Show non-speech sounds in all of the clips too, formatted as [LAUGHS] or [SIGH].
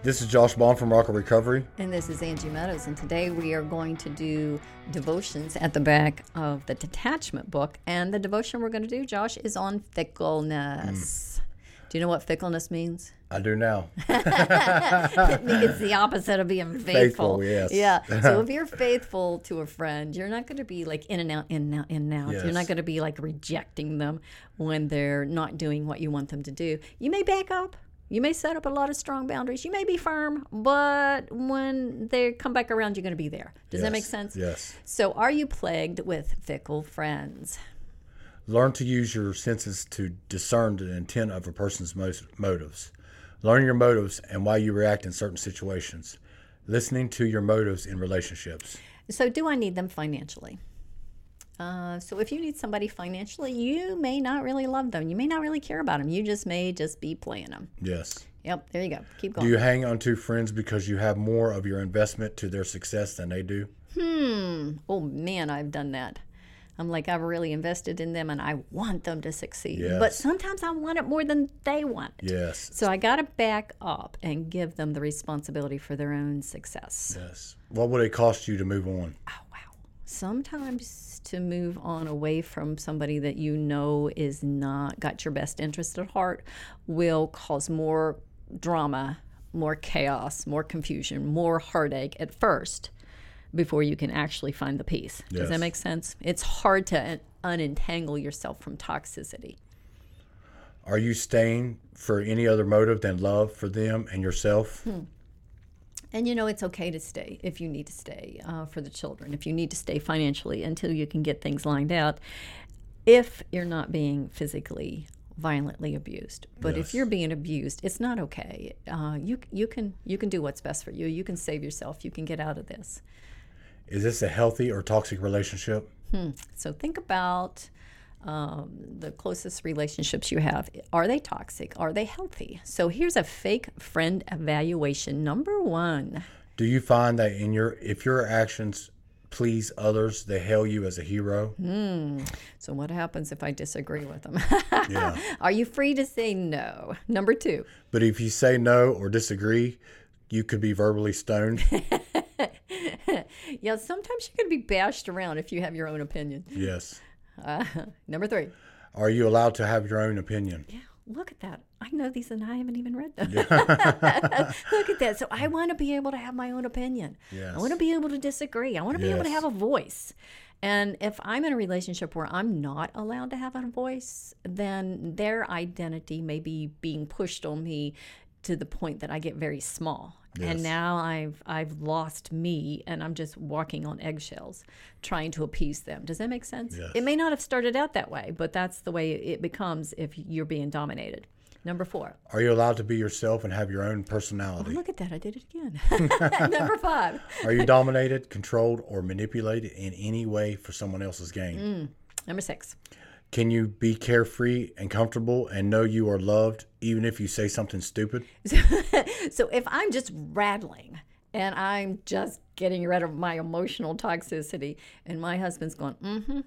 This is Josh Bond from Rocker Recovery. And this is Angie Meadows. And today we are going to do devotions at the back of the detachment book. And the devotion we're going to do, Josh, is on fickleness. Hmm. Do you know what fickleness means? I do now. [LAUGHS] it's the opposite of being faithful. Faithful, yes. Yeah. So [LAUGHS] if you're faithful to a friend, you're not going to be like in and out, in and out, in and out. You're not going to be like rejecting them when they're not doing what you want them to do. You may back up. You may set up a lot of strong boundaries. You may be firm, but when they come back around, you're going to be there. Does that make sense? yes. So, are you plagued with fickle friends? Learn to use your senses to discern the intent of a person's mo- motives. Learn your motives and why you react in certain situations. Listening to your motives in relationships. So, do I need them financially? Uh, so, if you need somebody financially, you may not really love them. You may not really care about them. You just may just be playing them. Yes. Yep, there you go. Keep going. Do you hang on to friends because you have more of your investment to their success than they do? Hmm. Oh man, I've done that. I'm like, I've really invested in them and I want them to succeed. Yes. But sometimes I want it more than they want. it. Yes. So I got to back up and give them the responsibility for their own success. Yes. What would it cost you to move on? Oh. Sometimes to move on away from somebody that you know is not got your best interest at heart will cause more drama, more chaos, more confusion, more heartache at first before you can actually find the peace. Does that make sense? It's hard to unentangle yourself from toxicity. Are you staying for any other motive than love for them and yourself? Hmm. And you know, it's okay to stay if you need to stay uh, for the children, if you need to stay financially until you can get things lined out, if you're not being physically violently abused. But if you're being abused, it's not okay. Uh, you you can you can do what's best for you. You can save yourself. You can get out of this. Is this a healthy or toxic relationship? So think about um, the closest relationships you have. Are they toxic? Are they healthy? So here's a fake friend evaluation. Number one. Do you find that in your if your actions please others, they hail you as a hero? So what happens if I disagree with them? [LAUGHS] Yeah. Are you free to say no? Number two. But if you say no or disagree, you could be verbally stoned. [LAUGHS] Yeah, sometimes going to be bashed around if you have your own opinion. yes. Uh, [LAUGHS] number three. Are you allowed to have your own opinion? Yeah, look at that. I know these and I haven't even read them. [LAUGHS] look at that. So I want to be able to have my own opinion. Yes. I want to be able to disagree. I want to be able to have a voice. And if I'm in a relationship where I'm not allowed to have a voice, then their identity may be being pushed on me to the point that I get very small. And now I've I've lost me and I'm just walking on eggshells trying to appease them. Does that make sense? Yes. It may not have started out that way, but that's the way it becomes if you're being dominated. Number 4. Are you allowed to be yourself and have your own Oh, personality? look at that. I did it again. [LAUGHS] [LAUGHS] Number 5. Are you dominated, controlled, or manipulated in any way for someone else's gain? Mm. Number 6. Can you be carefree and comfortable and know you are loved even if you say something stupid? [LAUGHS] So if I'm just rattling and I'm just getting rid of my emotional toxicity, and my husband's going, mm-hmm.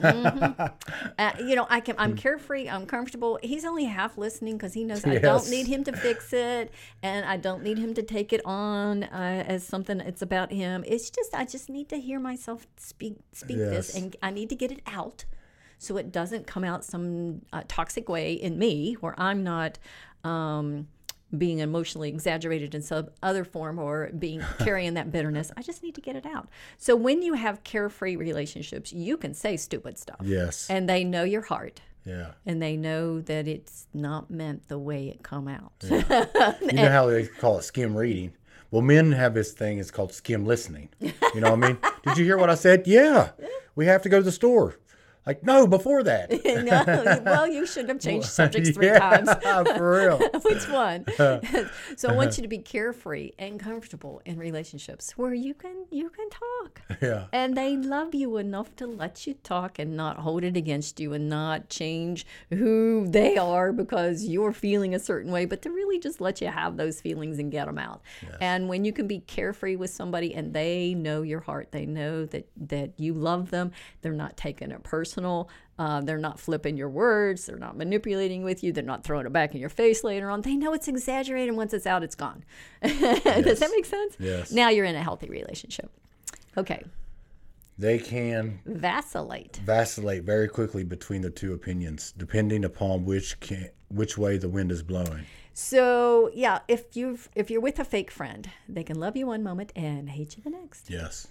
mm-hmm," [LAUGHS] uh, you know, I can. I'm carefree. I'm comfortable. He's only half listening because he knows I don't need him to fix it, and I don't need him to take it on uh, as something. It's about him. It's just I just need to hear myself speak speak this, and I need to get it out so it doesn't come out some uh, toxic way in me where I'm not um, being emotionally exaggerated in some other form or being [LAUGHS] carrying that bitterness. I just need to get it out. So when you have carefree relationships, you can say stupid stuff, Yes. and they know your heart. yeah. And they know that it's not meant the way it come out. [LAUGHS] You know how they call it skim reading? Well, men have this thing, it's called skim listening. You know what I mean? [LAUGHS] Did you hear what I said? Yeah. We have to go to the store. Like, no, before that. [LAUGHS] no, well, you shouldn't have changed subjects three [LAUGHS] yeah, times. [LAUGHS] for real. Which one? Uh-huh. so I want uh-huh. you to be carefree and comfortable in relationships where you can you can talk. Yeah. And they love you enough to let you talk and not hold it against you and not change who they are because you're feeling a certain way, but to really just let you have those feelings and get them out. And when you can be carefree with somebody and they know your heart, they know that that you love them, they're not taking it personal. Uh, they're not flipping your words. They're not manipulating with you. They're not throwing it back in your face later on. They know it's exaggerated. And once it's out, it's gone. [LAUGHS] Does that make sense? Yes. Now you're in a healthy relationship. Okay. They can Vacillate. vacillate very quickly between the two opinions, depending upon which can, which way the wind is blowing. So yeah, if you've if you're with a fake friend, they can love you one moment and hate you the next. Yes.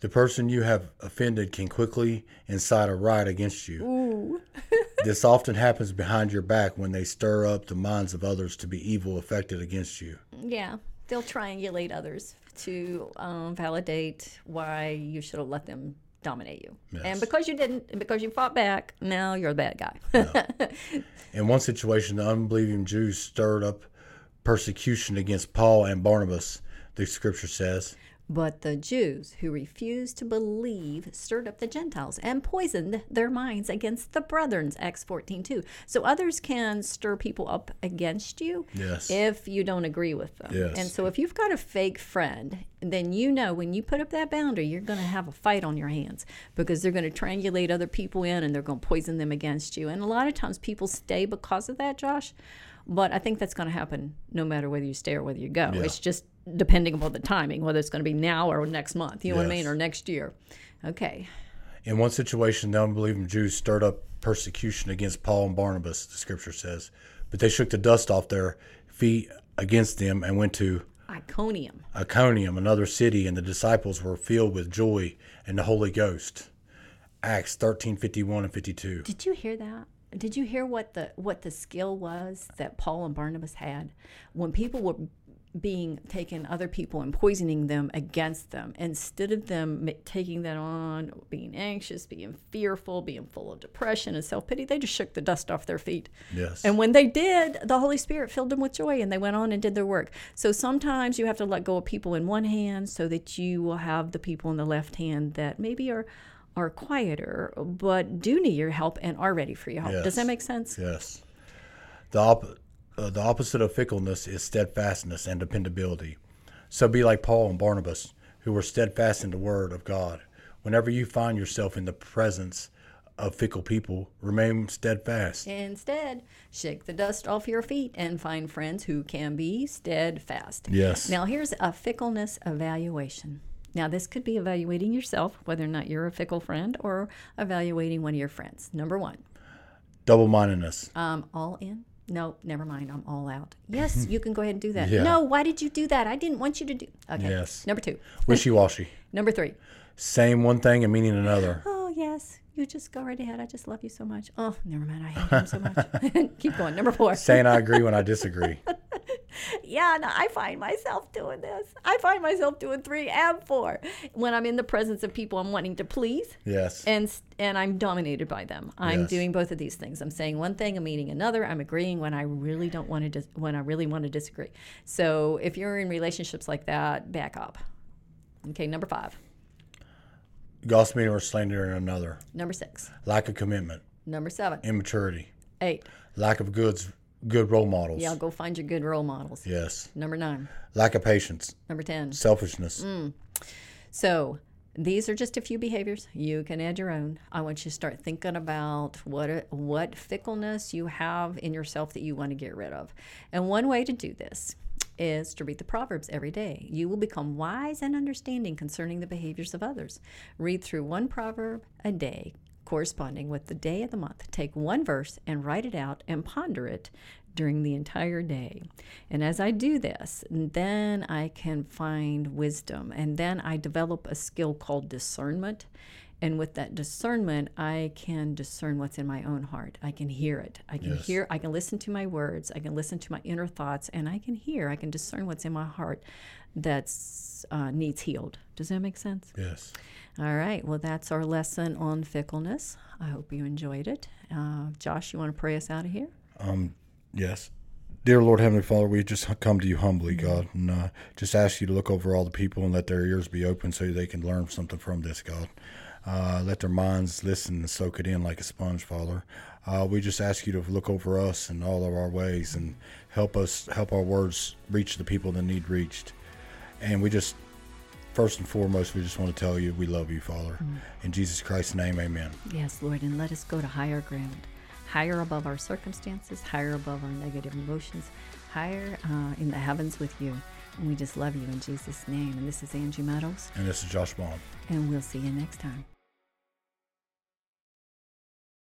The person you have offended can quickly incite a riot against you. Ooh. [LAUGHS] This often happens behind your back when they stir up the minds of others to be evil affected against you. Yeah, they'll triangulate others to um, validate why you should have let them dominate you. Yes. And because you didn't, and because you fought back, now you're the bad guy. [LAUGHS] In one situation, the unbelieving Jews stirred up persecution against Paul and Barnabas, the scripture says. But the Jews who refused to believe stirred up the Gentiles and poisoned their minds against the brethren. Acts 14 2. So others can stir people up against you Yes. if you don't agree with them. Yes. And so if you've got a fake friend, then you know when you put up that boundary, you're going to have a fight on your hands because they're going to triangulate other people in and they're going to poison them against you. And a lot of times people stay because of that, Josh. But I think that's going to happen no matter whether you stay or whether you go. Yeah. It's just depending upon the timing, whether it's going to be now or next month, you know what I mean, or next year. Okay. In one situation, the unbelieving Jews stirred up persecution against Paul and Barnabas, the scripture says. But they shook the dust off their feet against them and went to Iconium. Iconium, another city, and the disciples were filled with joy and the Holy Ghost. Acts thirteen fifty one and 52. Did you hear that? Did you hear what the what the skill was that Paul and Barnabas had? When people were being taking other people and poisoning them against them instead of them taking that on being anxious being fearful being full of depression and self-pity they just shook the dust off their feet. Yes. and when they did the holy spirit filled them with joy and they went on and did their work. So sometimes you have to let go of people in one hand so that you will have the people in the left hand that maybe are are quieter but do need your help and are ready for your help does that make sense Yes. The, op- uh, the opposite of fickleness is steadfastness and dependability. So be like Paul and Barnabas, who were steadfast in the word of God. Whenever you find yourself in the presence of fickle people, remain steadfast. Instead, shake the dust off your feet and find friends who can be steadfast. Yes. Now, here's a fickleness evaluation. Now, this could be evaluating yourself, whether or not you're a fickle friend, or evaluating one of your friends. Number one, Double mindedness. um, all in. No, never mind. I'm all out. Yes, [LAUGHS] you can go ahead and do that. Yeah. No, why did you do that? I didn't want you to do. Okay. Yes. Number two. Wishy washy. [LAUGHS] Number three. Saying one thing and meaning another. [LAUGHS] Oh yes, you just go right ahead. I just love you so much. Oh, never mind. I hate him so much. Keep going. Number four. Saying I agree when I disagree. Yeah, no, I find myself doing this. I find myself doing three and four when I'm in the presence of people I'm wanting to please, Yes. and and I'm dominated by them. I'm Yes. doing both of these things. I'm saying one thing, I'm meaning another. I'm agreeing when I really don't want to dis- when I really want to disagree. So if you're in relationships like that, back up. Okay, number five, Gossiping or slandering another. number six, Lack of commitment. number seven, Immaturity. eight. Lack of goods, good role models. Yeah, go find your good role models. Yes. Number nine, Lack of patience. number ten. Selfishness. Mm. So these are just a few behaviors. You can add your own. I want you to start thinking about what what fickleness you have in yourself that you want to get rid of. And one way to do this is to read the Proverbs every day. You will become wise and understanding concerning the behaviors of others. Read through one proverb a day corresponding with the day of the month. Take one verse and write it out and ponder it during the entire day. And as I do this, then I can find wisdom. And then I develop a skill called discernment. And with that discernment, I can discern what's in my own heart. I can hear it. I can Yes. hear, I can listen to my words. I can listen to my inner thoughts. And I can hear, I can discern what's in my heart that's uh, needs healed. Does that make sense? Yes. All right. Well, that's our lesson on fickleness. I hope you enjoyed it. Uh, Josh, you want to pray us out of here? Um, yes. Dear Lord Heavenly Father, we just come to you humbly, God, and uh, just ask you to look over all the people and let their ears be open so they can learn something from this, God. Uh, let their minds listen and soak it in like a sponge, Father. Uh, we just ask you to look over us and all of our ways and help us, help our words reach the people that need reached. And we just first and foremost, we just want to tell you we love you, Father. In Jesus Christ's name, amen. Yes, Lord, and let us go to higher ground, higher above our circumstances, higher above our negative emotions, higher uh, in the heavens with you. And we just love you in Jesus' name. And this is Angie Meadows, And this is Josh Baum. and we'll see you next time.